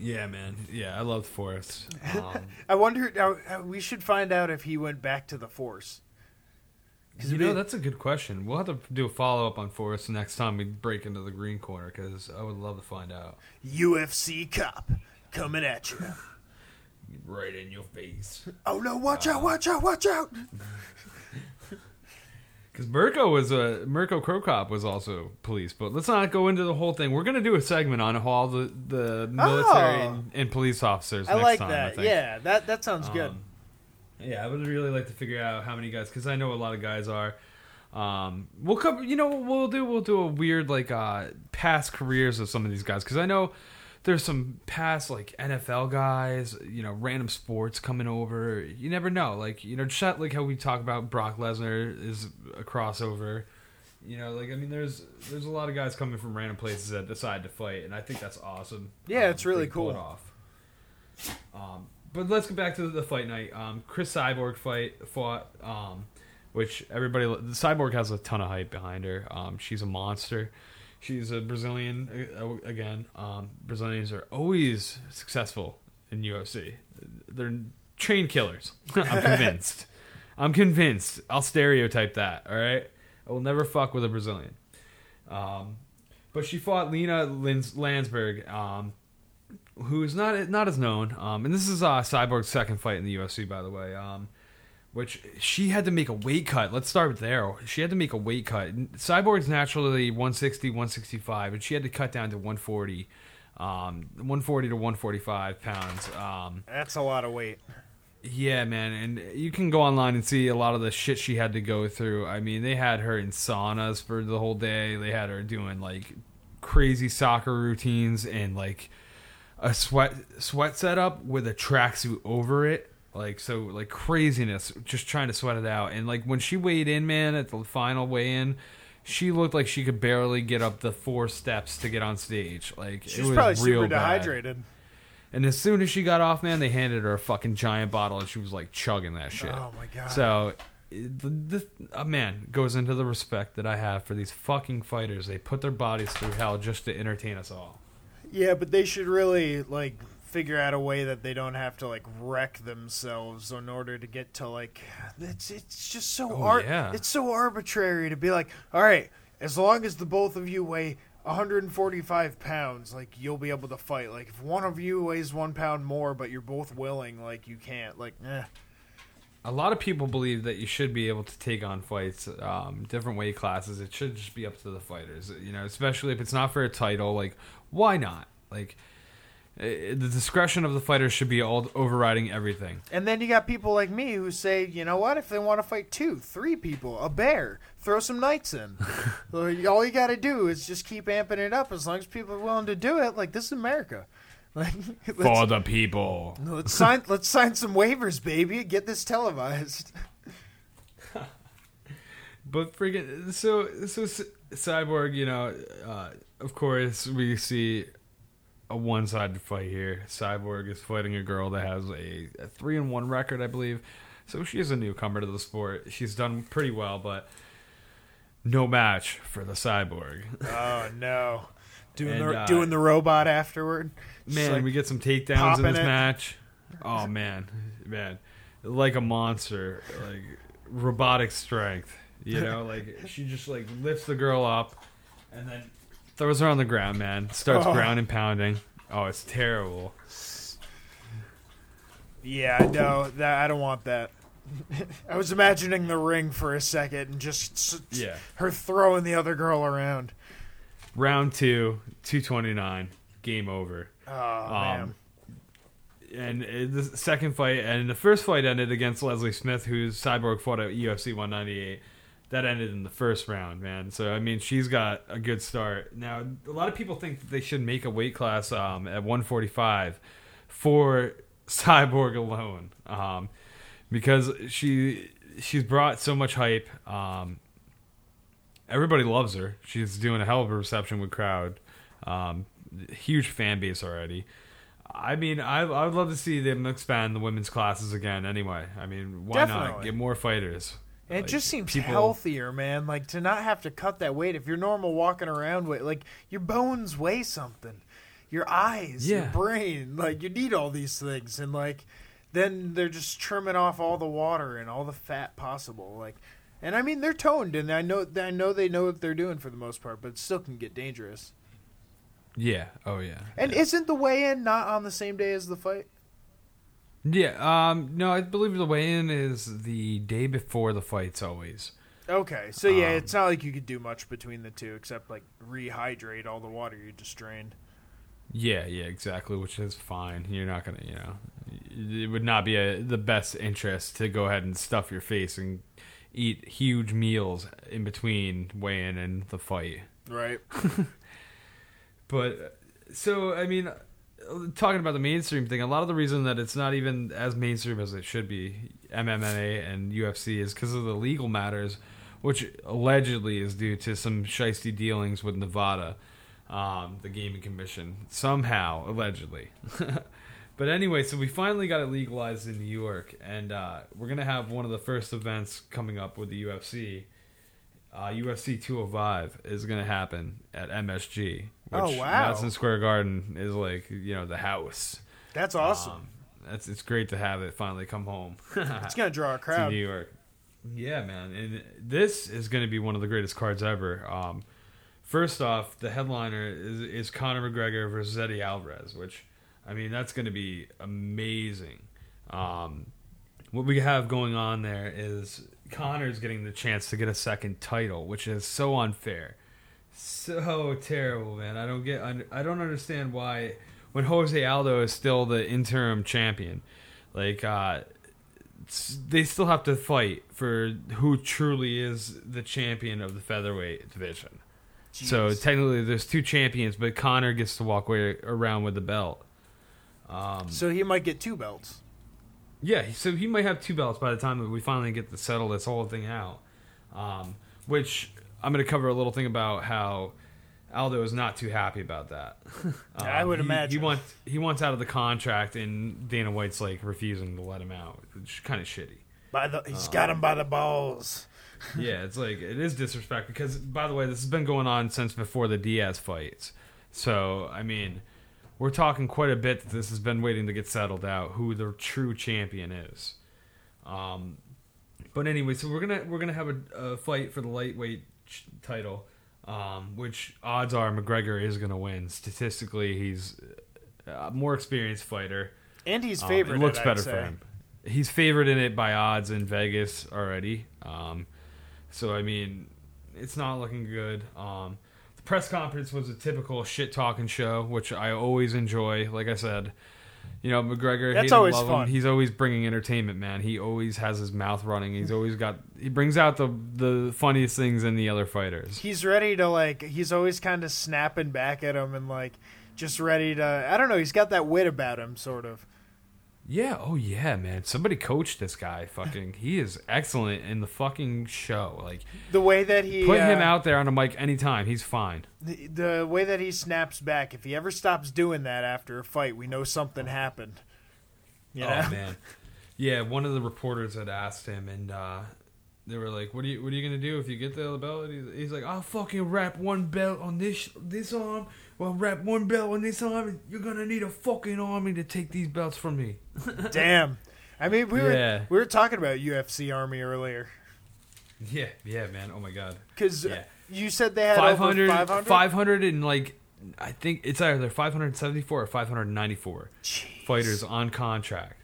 Yeah, man. Yeah, I loved Forrest. Um, I wonder. Uh, uh, we should find out if he went back to the force. You know, that's a good question. We'll have to do a follow up on Forrest next time we break into the green corner because I would love to find out. UFC cop coming at you. Right in your face. Oh no! Watch out! Watch out! Watch out! Because Mirko was a Mirko Cro Cop was also police, but let's not go into the whole thing. We're gonna do a segment on all the the military Oh. and, and police officers. I next like time, I that. think. yeah, that that sounds good. Um, Yeah, I would really like to figure out how many guys because I know a lot of guys are. Um, we'll cover. You know what we'll do? We'll do a weird like uh past careers of some of these guys because I know there's some past like NFL guys. You know, random sports coming over. You never know. Like you know, just like how we talk about Brock Lesnar is a crossover. You know, like I mean, there's there's a lot of guys coming from random places that decide to fight, and I think that's awesome. Yeah, Um, it's really cool. It off. Um, but let's get back to the fight night. Um, Cris Cyborg fight fought, um, which everybody the Cyborg has a ton of hype behind her. Um, she's a monster. She's a Brazilian uh, again. Um, Brazilians are always successful in UFC. They're trained killers. I'm convinced. I'm convinced. I'll stereotype that. All right. I will never fuck with a Brazilian. Um, but she fought Lina Lins- Landsberg, um, who's not not as known. Um, and this is uh, Cyborg's second fight in the UFC, by the way. Um, which she had to make a weight cut. Let's start there. She had to make a weight cut. Cyborg's naturally 160, 165, and she had to cut down to 140, um, 140 to 145 pounds. Um, That's a lot of weight. yeah, man, and you can go online and see a lot of the shit she had to go through. I mean, they had her in saunas for the whole day. They had her doing like crazy soccer routines and like a sweat sweat setup with a tracksuit over it. Like so, like craziness, just trying to sweat it out. And like when she weighed in, man, at the final weigh in, she looked like she could barely get up the four steps to get on stage. Like it was probably real super bad. dehydrated. And as soon as she got off, man, they handed her a fucking giant bottle, and she was like chugging that shit. Oh my god. So, the uh, man goes into the respect that I have for these fucking fighters. They put their bodies through hell just to entertain us all. Yeah, but they should really like figure out a way that they don't have to like wreck themselves in order to get to like it's it's just so Oh, ar- yeah. it's so arbitrary to be like, all right, as long as the both of you weigh 145 pounds, like you'll be able to fight. Like if one of you weighs one pound more, but you're both willing, like you can't. Like, eh. A lot of people believe that you should be able to take on fights, um, different weight classes. It should just be up to the fighters, you know. Especially if it's not for a title, like why not? Like the discretion of the fighters should be all overriding everything. And then you got people like me who say, you know what? If they want to fight two, three people, a bear, throw some knights in. All you got to do is just keep amping it up. As long as people are willing to do it, like this is America. Like For the people. let's sign let's sign some waivers, baby. Get this televised. But freaking so so cyborg, you know, uh, of course we see a one-sided fight here. Cyborg is fighting a girl that has a, a three and one record, I believe. So she is a newcomer to the sport. She's done pretty well, but no match for the cyborg. Oh no, doing And, the uh, doing the robot afterward. Man, like- we get some takedowns in this it. match. Oh man, man, like a monster, like robotic strength. You know, like she just like lifts the girl up and then throws her on the ground. Man, starts Oh. ground and pounding. Oh, it's terrible. yeah, no, that I don't want that. I was imagining the ring for a second and just Yeah. her throwing the other girl around. Round two, two twenty nine, game over. Oh Um, man. and uh, the second fight and the first fight ended against Leslie Smith, who's Cyborg fought at UFC 198. That ended in the first round, man. So I mean, she's got a good start. Now, a lot of people think that they should make a weight class um, at 145 for Cyborg alone, um, because she she's brought so much hype. Um, everybody loves her. She's doing a hell of a reception with crowd. Um, huge fan base already. I mean, I I would love to see them expand the women's classes again. Anyway, I mean, why not get more fighters? And it Like, just seems people- healthier, man. Like to not have to cut that weight. If you're normal walking around weight, like your bones weigh something, your eyes, your brain, like you need all these things, and like then they're just trimming off all the water and all the fat possible. Like, and I mean they're toned, and I know I know they know what they're doing for the most part, but it still can get dangerous. Yeah. Oh yeah. And isn't the weigh-in not on the same day as the fight? Yeah. Um. No, I believe the weigh-in is the day before the fights. Always. Okay, so yeah, Um, it's not like you could do much between the two except like rehydrate all the water you just drained. Yeah. Yeah. Exactly. Which is fine. You're not gonna. You know, it would not be a, the best interest to go ahead and stuff your face and eat huge meals in between weigh-in and the fight. Right. But so I mean, talking about the mainstream thing, a lot of the reason that it's not even as mainstream as it should be, MMA and UFC, is because of the legal matters, which allegedly is due to some shisty dealings with Nevada, um, the gaming commission, somehow allegedly. but anyway, so we finally got it legalized in New York, and uh, we're gonna have one of the first events coming up with the UFC. Uh, UFC 205 is going to happen at MSG. Oh, wow. Madison Square Garden is like you know the house. That's awesome. Um, that's it's great to have it finally come home it's gonna draw a crowd. to. New York. Yeah, man, and this is going to be one of the greatest cards ever. Um, first off, the headliner is, is Conor McGregor versus Eddie Alvarez, which I mean that's going to be amazing. Um, what we have going on there is Conor's getting the chance to get a second title, which is so unfair, so terrible, man. I don't get, I don't understand why when Jose Aldo is still the interim champion, like uh, they still have to fight for who truly is the champion of the featherweight division. So technically, there's two champions, but Conor gets to walk away around with the belt. Um, so he might get two belts. yeah, so he might have two belts by the time that we finally get to settle this whole thing out. Um, which I'm going to cover a little thing about how Aldo is not too happy about that. Um, I would he- imagine. he wants he wants out of the contract, and Dana White's like refusing to let him out. It's kind of shitty. By the, he's Uh, got him by the balls. yeah, it's like it is disrespect because by the way, this has been going on since before the Diaz fights. So I mean, we're talking quite a bit that this has been waiting to get settled out. Who the true champion is. Um, but anyway, so we're gonna we're gonna have a, a fight for the lightweight title, um, which odds are McGregor is gonna win. Statistically, he's a more experienced fighter. And he's Um, favored. it looks I'd better for him. He's favored in it by odds in Vegas already. Um, so I mean, it's not looking good. Um, the press conference was a typical shit talking show, which I always enjoy. Like I said, you know McGregor. That's him, always love him, fun. He's always bringing entertainment, man. He always has his mouth running. He's always got. He brings out the the funniest things in the other fighters. He's ready to like. He's always kind of snapping back at him and like just ready to. I don't know. He's got that wit about him, sort of. Yeah, oh yeah, man. Somebody coached this guy. Fucking, he is excellent in the fucking show. Like, The way that he put him uh, out there on a mic anytime. He's fine. The, the way that he snaps back. If he ever stops doing that after a fight, we know something happened. You know? Oh man, yeah. One of the reporters had asked him, and uh, they were like, "What are you What are you gonna do if you get the belt?" He's, he's like, "I'll fucking wrap one belt on this this arm. Well, wrap one belt on this arm. and You're gonna need a fucking army to take these belts from me." Damn. I mean, we Yeah. were we were talking about UFC Army earlier Yeah, yeah, man. Oh my god. because uh, Yeah. you said they had 500, 500. 500? 500 and like I think it's either 574 or 594 fighters on contract.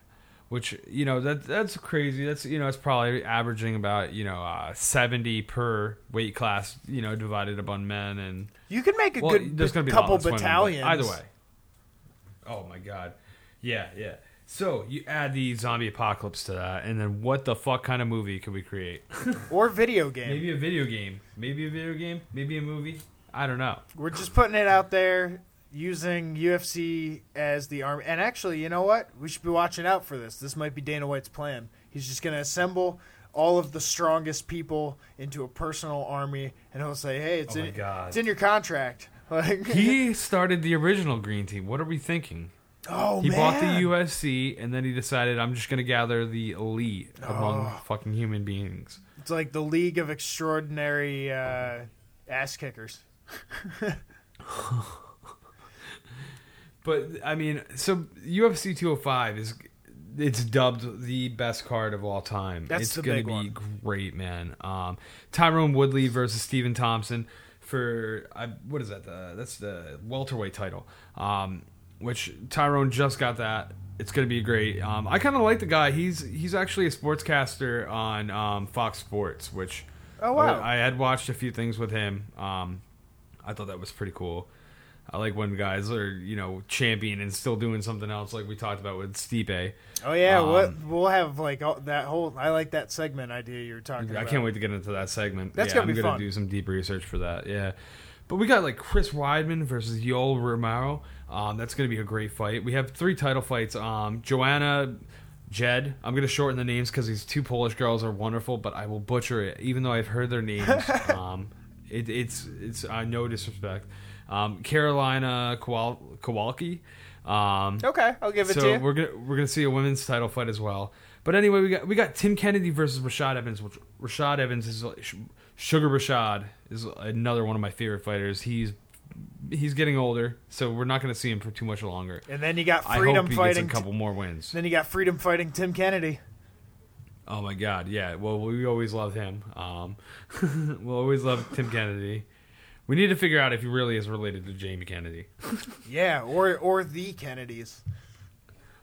Which you know that that's crazy. That's you know it's probably averaging about you know uh, seventy per weight class. You know divided upon men and You can make a well, good there's to be couple of women, either way. Oh my god, yeah, yeah. So you add the zombie apocalypse to that, and then what the fuck kind of movie could we create? or video game. Maybe a video game, maybe a video game, maybe a movie. I don't know. We're just putting it out there using UFC as the army. And actually, you know what? We should be watching out for this. This might be Dana White's plan. He's just going to assemble all of the strongest people into a personal army, and he'll say, "Hey, it's Oh in God. it's in your contract." Like He started the original Green Team. What are we thinking? oh he man, bought the UFC, and then he decided, I'm just going to gather the elite among Oh. fucking human beings. It's like the League of Extraordinary uh, Ass Kickers. But I mean, so UFC 205 is it's dubbed the best card of all time. That's it's the gonna big be one. great, man. Um, Tyron Woodley versus Stephen Thompson for I, what is that? The, that's the welterweight title. Um, which Tyron just got that. It's gonna be great. Um, I kind of like the guy. He's he's actually a sportscaster on um, Fox Sports, which Oh, wow. I had watched a few things with him. Um, I thought that was pretty cool. I like when guys are, you know, champion and still doing something else, like we talked about with Stipe. Oh yeah, Um, what we'll have like all, that whole. I like that segment idea you were talking I about. can't wait to get into that segment. That's yeah, gonna I'm be gonna fun. do some deep research for that. Yeah, but we got like Chris Weidman versus Yoel Romero. Um, that's gonna be a great fight. We have three title fights. Um, Joanna. Jed, I'm gonna shorten the names because these two Polish girls are wonderful, but I will butcher it, even though I've heard their names. um, it, it's it's uh, no disrespect. Um, Carolina Kowal- Kowalski. Um, Okay, I'll give it so to you. So we're gonna we're gonna see a women's title fight as well. But anyway, we got we got Tim Kennedy versus Rashad Evans. Which Rashad Evans is Sugar Rashad is another one of my favorite fighters. He's he's getting older, so we're not gonna see him for too much longer. and then you got I freedom hope he fighting. gets a couple more wins. Then you got freedom fighting Tim Kennedy. Oh my God, yeah. Well, we always love him. Um, we'll always love Tim Kennedy. We need to figure out if he really is related to Jamie Kennedy. Yeah, or or the Kennedys.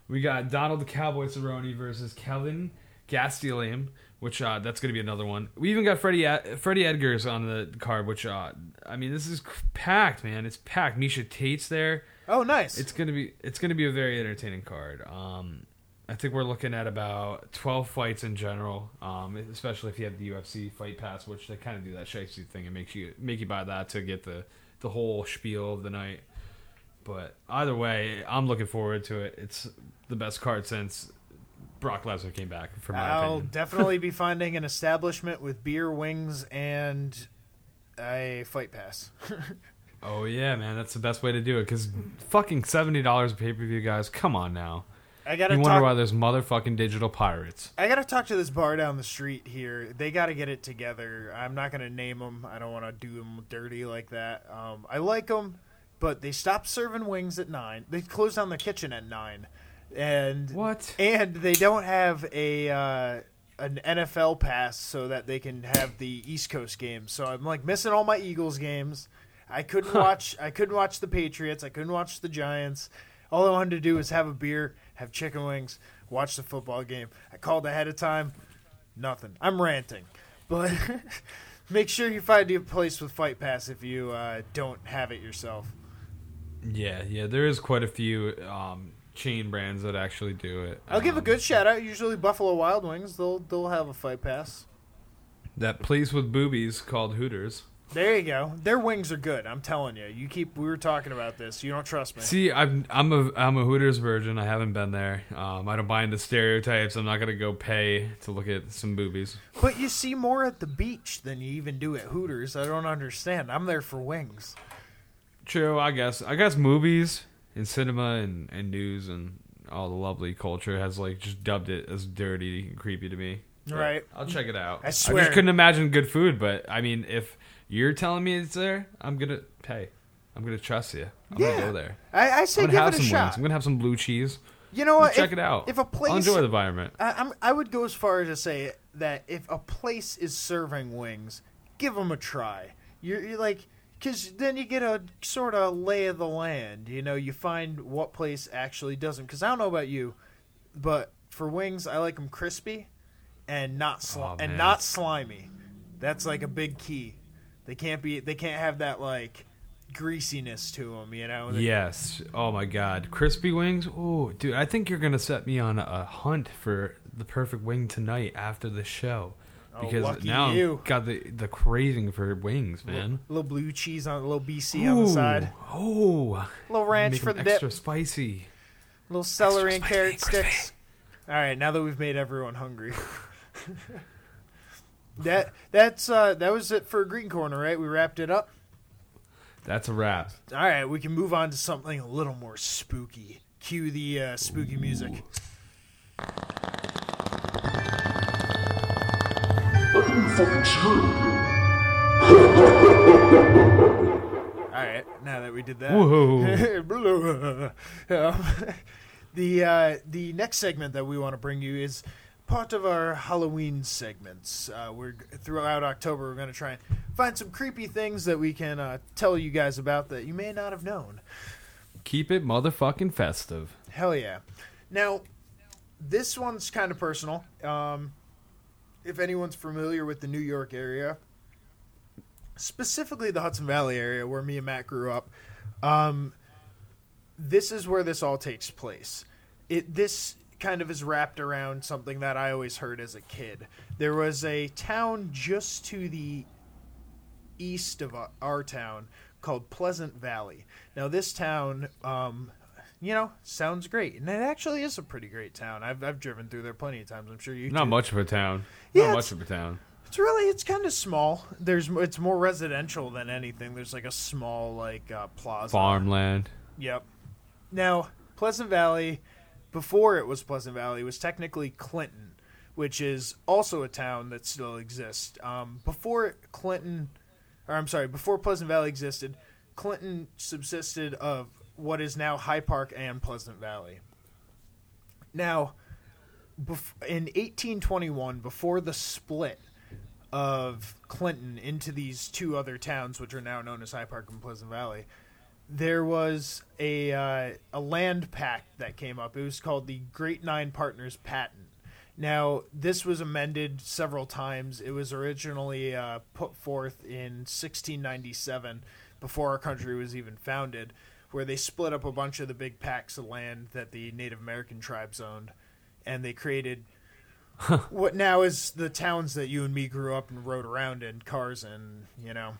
We got Donald the Cowboy Cerrone versus Kevin Gastelum, which uh, that's going to be another one. We even got Freddie Ed- Freddie Edgar's on the card, which uh, I mean, this is packed, man. It's packed. Miesha Tate's there. Oh, nice. It's gonna be it's gonna be a very entertaining card. Um, I think we're looking at about twelve fights in general, um, especially if you have the UFC Fight Pass, which they kind of do that shifty thing and makes you make you buy that to get the the whole spiel of the night. But either way, I'm looking forward to it. It's the best card since Brock Lesnar came back, for my I'll opinion. definitely be finding an establishment with beer, wings, and a fight pass. Oh yeah, man, that's the best way to do it. Because fucking seventy dollars a pay per view, guys. Come on now. I gotta You wonder talk. why there's motherfucking digital pirates. I gotta talk to this bar down the street here. They gotta get it together. I'm not gonna name them. I don't want to do them dirty like that. Um, I like them, but they stopped serving wings at nine. They closed down the kitchen at nine, and What? And they don't have a uh, an NFL pass so that they can have the East Coast games. So I'm like missing all my Eagles games. I couldn't watch. I couldn't watch the Patriots. I couldn't watch the Giants. All I wanted to do was have a beer, have chicken wings, watch the football game. I called ahead of time. Nothing. I'm ranting, but make sure you find a place with Fight Pass if you uh, don't have it yourself. Yeah, yeah. There is quite a few um, chain brands that actually do it. I'll give a Um, good shout out. Usually Buffalo Wild Wings, they'll they'll have a Fight Pass. that place with boobies called Hooters. There you go. Their wings are good. I'm telling you. You keep. We were talking about this. You don't trust me. See, I'm I'm a I'm a Hooters virgin. I haven't been there. Um, I don't buy into stereotypes. I'm not gonna go pay to look at some boobies. But you see more at the beach than you even do at Hooters. I don't understand. I'm there for wings. True, I guess. I guess movies and cinema and, and news and all the lovely culture has like just dubbed it as dirty and creepy to me. But Right. I'll check it out. I I swear. just couldn't imagine good food, but I mean, if you're telling me it's there, I'm gonna pay. I'm gonna trust you. I'm Yeah. gonna go there. I, I say I'm give gonna have it a some shot. wings. I'm gonna have some blue cheese. You know what? Let's check If- it out. If a place, I'll enjoy the environment. I, I'm, I would go as far as to say that if a place is serving wings, give them a try. You're, you're like, because then you get a sort of lay of the land. You know, you find what place actually doesn't. Because I don't know about you, but for wings, I like them crispy and not sli- Oh, and not slimy. That's like a big key. They can't be. They can't have that like greasiness to them. You know. They- Yes. Oh my God, crispy wings. Oh, dude, I think you're gonna set me on a hunt for the perfect wing tonight after the show, Oh, because lucky now you. I've got the the craving for wings, man. A little blue cheese on a little BC on the side. Oh, A little ranch for the extra dip. spicy. A little celery and carrot crispy. sticks. All right, now that we've made everyone hungry. that that's uh that was it for Green Corner, right? We wrapped it up. That's a wrap. All right, we can move on to something a little more spooky. Cue the uh, spooky music. That can be fucking true. All right, now that we did that. Whoa. um, the uh, the next segment that we want to bring you is part of our Halloween segments. Uh, we're throughout October. We're going to try and find some creepy things that we can uh, tell you guys about that you may not have known. Keep it motherfucking festive. Hell yeah! Now, this one's kind of personal. Um, if anyone's familiar with the New York area, specifically the Hudson Valley area where me and Matt grew up, um, this is where this all takes place. It this kind of is wrapped around something that I always heard as a kid. There was a town just to the east of our- town called Pleasant Valley. Now this town, um, you know, sounds great, and it actually is a pretty great town. I've I've driven through there plenty of times. I'm sure you Not too. much of a town. Yeah, Not much of a town. It's really it's kind of small. There's it's more residential than anything. There's like a small like uh, plaza. Farmland. Yep. Now Pleasant Valley, before it was Pleasant Valley, it was technically Clinton, which is also a town that still exists. Um, before Clinton, or I'm sorry, before Pleasant Valley existed, Clinton subsisted of what is now Hyde Park and Pleasant Valley. Now, in 1821, before the split of Clinton into these two other towns, which are now known as Hyde Park and Pleasant Valley, there was a uh, a land pact that came up. It was called the Great Nine Partners Patent. Now, this was amended several times. It was originally uh, put forth in 1697, before our country was even founded, where they split up a bunch of the big packs of land that the Native American tribes owned, and they created what now is the towns that you and me grew up and rode around in cars and you know.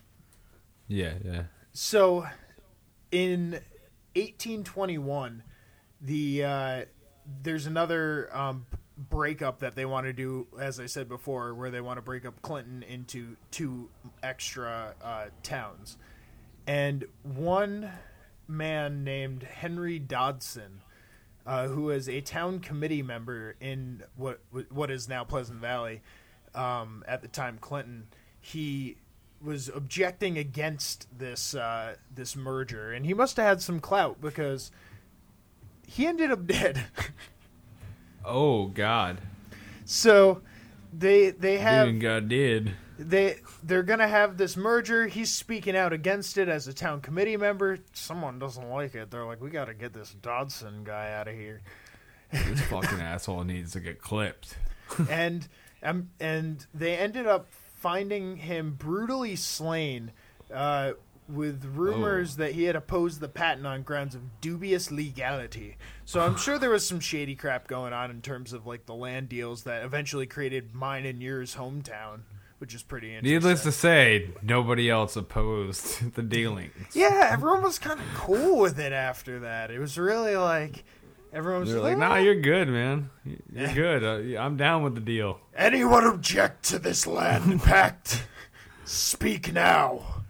Yeah, yeah. So, in 1821, the uh, there's another um, breakup that they want to do, as I said before, where they want to break up Clinton into two extra uh, towns, and one man named Henry Dodson, uh, who was a town committee member in what what is now Pleasant Valley, um, at the time Clinton, he was objecting against this uh, this merger, and he must have had some clout because he ended up dead. Oh God. so they they have Dude God did. they they're gonna have this merger. He's speaking out against it as a town committee member. Someone doesn't like it. They're like, we got to get this Dodson guy out of here. This fucking asshole needs to get clipped. and um, and they ended up finding him brutally slain, uh, with rumors Oh. that he had opposed the patent on grounds of dubious legality. So I'm sure there was some shady crap going on in terms of like the land deals that eventually created mine and yours hometown, which is pretty interesting. Needless to say, nobody else opposed the dealings. yeah, everyone was kind of cool with it after that. It was really like everyone was They're like, "Ah." nah, you're good, man. You're good. Uh, yeah, I'm down with the deal. Anyone object to this land pact? Speak now.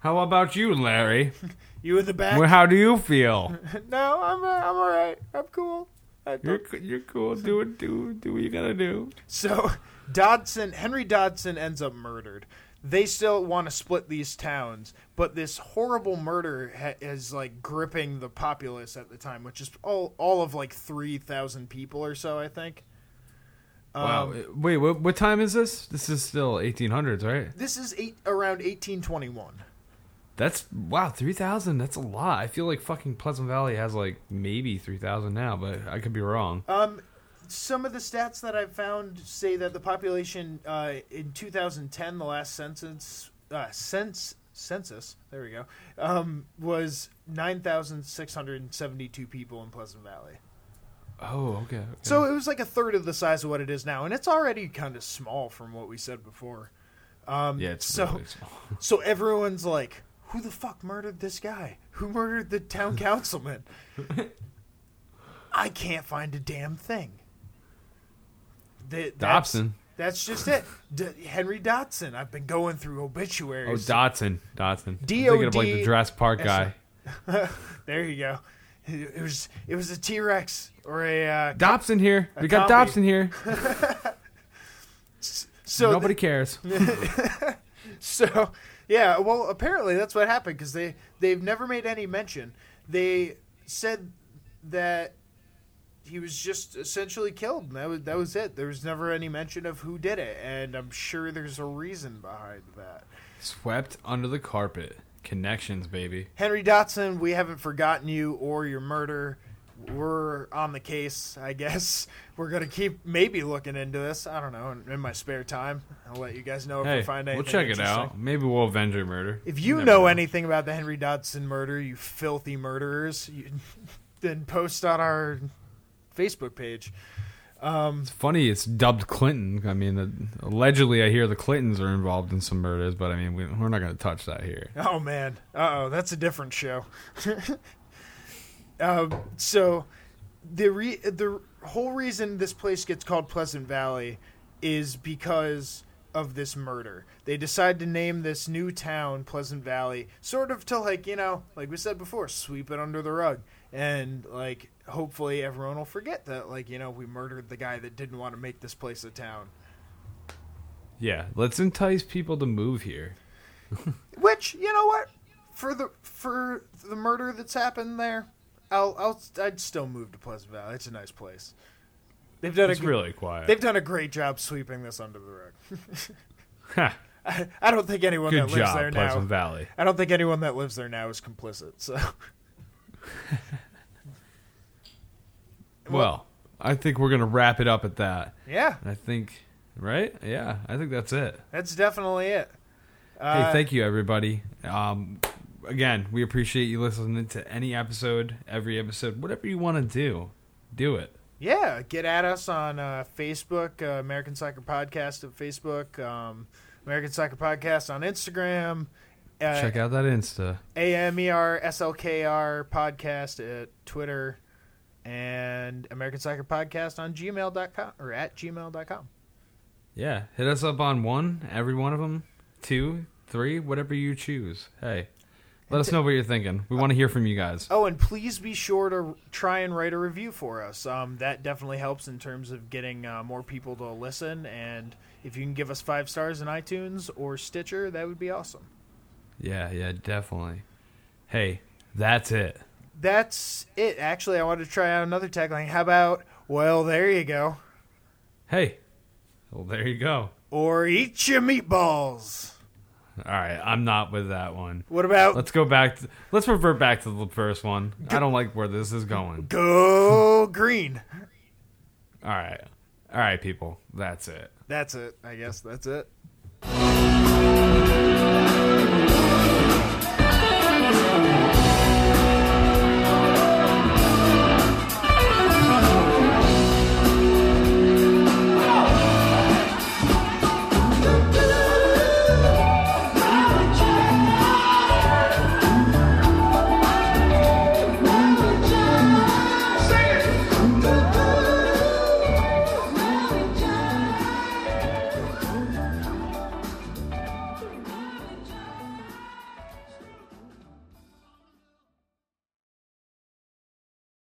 How about you, Larry? You in the back? Well, how do you feel? no, I'm uh, I'm all right. I'm cool. I You're you're cool. Do it. Do do what you gotta do. So Dodson, Henry Dodson ends up murdered. They still want to split these towns, but this horrible murder ha- is like gripping the populace at the time, which is all all of like three thousand people or so, I think. Wow. Um, Wait, what, what time is this? This is still 1800s, right? This is eight around eighteen twenty one. That's wow, 3,000. That's a lot. I feel like fucking Pleasant Valley has like maybe 3,000 now, but I could be wrong. Um, some of the stats that I've found say that the population uh, in 2010, the last census, uh, sense, census, there we go, um, was 9,672 people in Pleasant Valley. Oh, okay. okay. So it was like a third of the size of what it is now, and it's already kind of small from what we said before. Um, yeah, it's so really small. so everyone's like, "Who the fuck murdered this guy? Who murdered the town councilman?" I can't find a damn thing. The- that's- Dobson. That's just it. D- Henry Dotson. I've been going through obituaries. Oh, obituaries. Dotson. Dotson. I'm thinking of like the Jurassic Park guy. there you go. It it was it was a T Rex or a uh, Dobson here. We got copy. Dobson here. so Nobody cares. So, yeah, well, apparently that's what happened because they they've never made any mention. They said that he was just essentially killed, and that was that was it. There was never any mention of who did it, and I'm sure there's a reason behind that. Swept under the carpet. Connections, baby. Henry Dotson, we haven't forgotten you or your murder. We're on the case, I guess. We're gonna keep maybe looking into this. I don't know. In, in my spare time, I'll let you guys know if Hey, we find anything. we'll check it out. Maybe we'll avenge your murder. If you know anything about the Henry Dodson murder, you filthy murderers, you, then post on our Facebook page. Um, It's funny. It's dubbed Clinton. I mean, uh, allegedly, I hear the Clintons are involved in some murders, but I mean, we, we're not going to touch that here. oh man, uh oh, that's a different show. um, so the re- the whole reason this place gets called Pleasant Valley is because of this murder. They decide to name this new town Pleasant Valley, sort of to like you know, like we said before, sweep it under the rug, and like hopefully everyone will forget that like you know we murdered the guy that didn't want to make this place a town. Yeah, let's entice people to move here. Which you know what, for the for the murder that's happened there, I'll I'll I'd still move to Pleasant Valley. It's a nice place. They've done It's a really quiet. they've done a great job sweeping this under the rug. I, I don't think anyone Good that lives job, there Pleasant now. Valley. I don't think anyone that lives there now is complicit. So Well, I think we're going to wrap it up at that. yeah, I think, right? Yeah, I think that's it. that's definitely it. Uh, hey, thank you, everybody. Um, again, we appreciate you listening to any episode, every episode, whatever you want to do, do it. Yeah, get at us on uh, Facebook, uh, American Soccer Podcast at Facebook, um, American Soccer Podcast on Instagram. Uh, Check out that Insta. A M E R S L K R podcast at Twitter and American Soccer Podcast on gmail.com or at gmail.com. Yeah, hit us up on one, every one of them, two, three, whatever you choose. Hey, Let us know what you're thinking. We want to hear from you guys. Oh, and please be sure to try and write a review for us. Um, that definitely helps in terms of getting uh, more people to listen. And if you can give us five stars in iTunes or Stitcher, that would be awesome. Yeah, yeah, definitely. Hey, that's it. That's it. Actually, I wanted to try out another tagline. How about, well, there you go. Hey, well, there you go. Or eat your meatballs. All right, I'm not with that one. What about Let's go back. To, let's revert back to the first one. I don't like where this is going. go green? All right, all right, people. That's it. That's it. I guess that's it.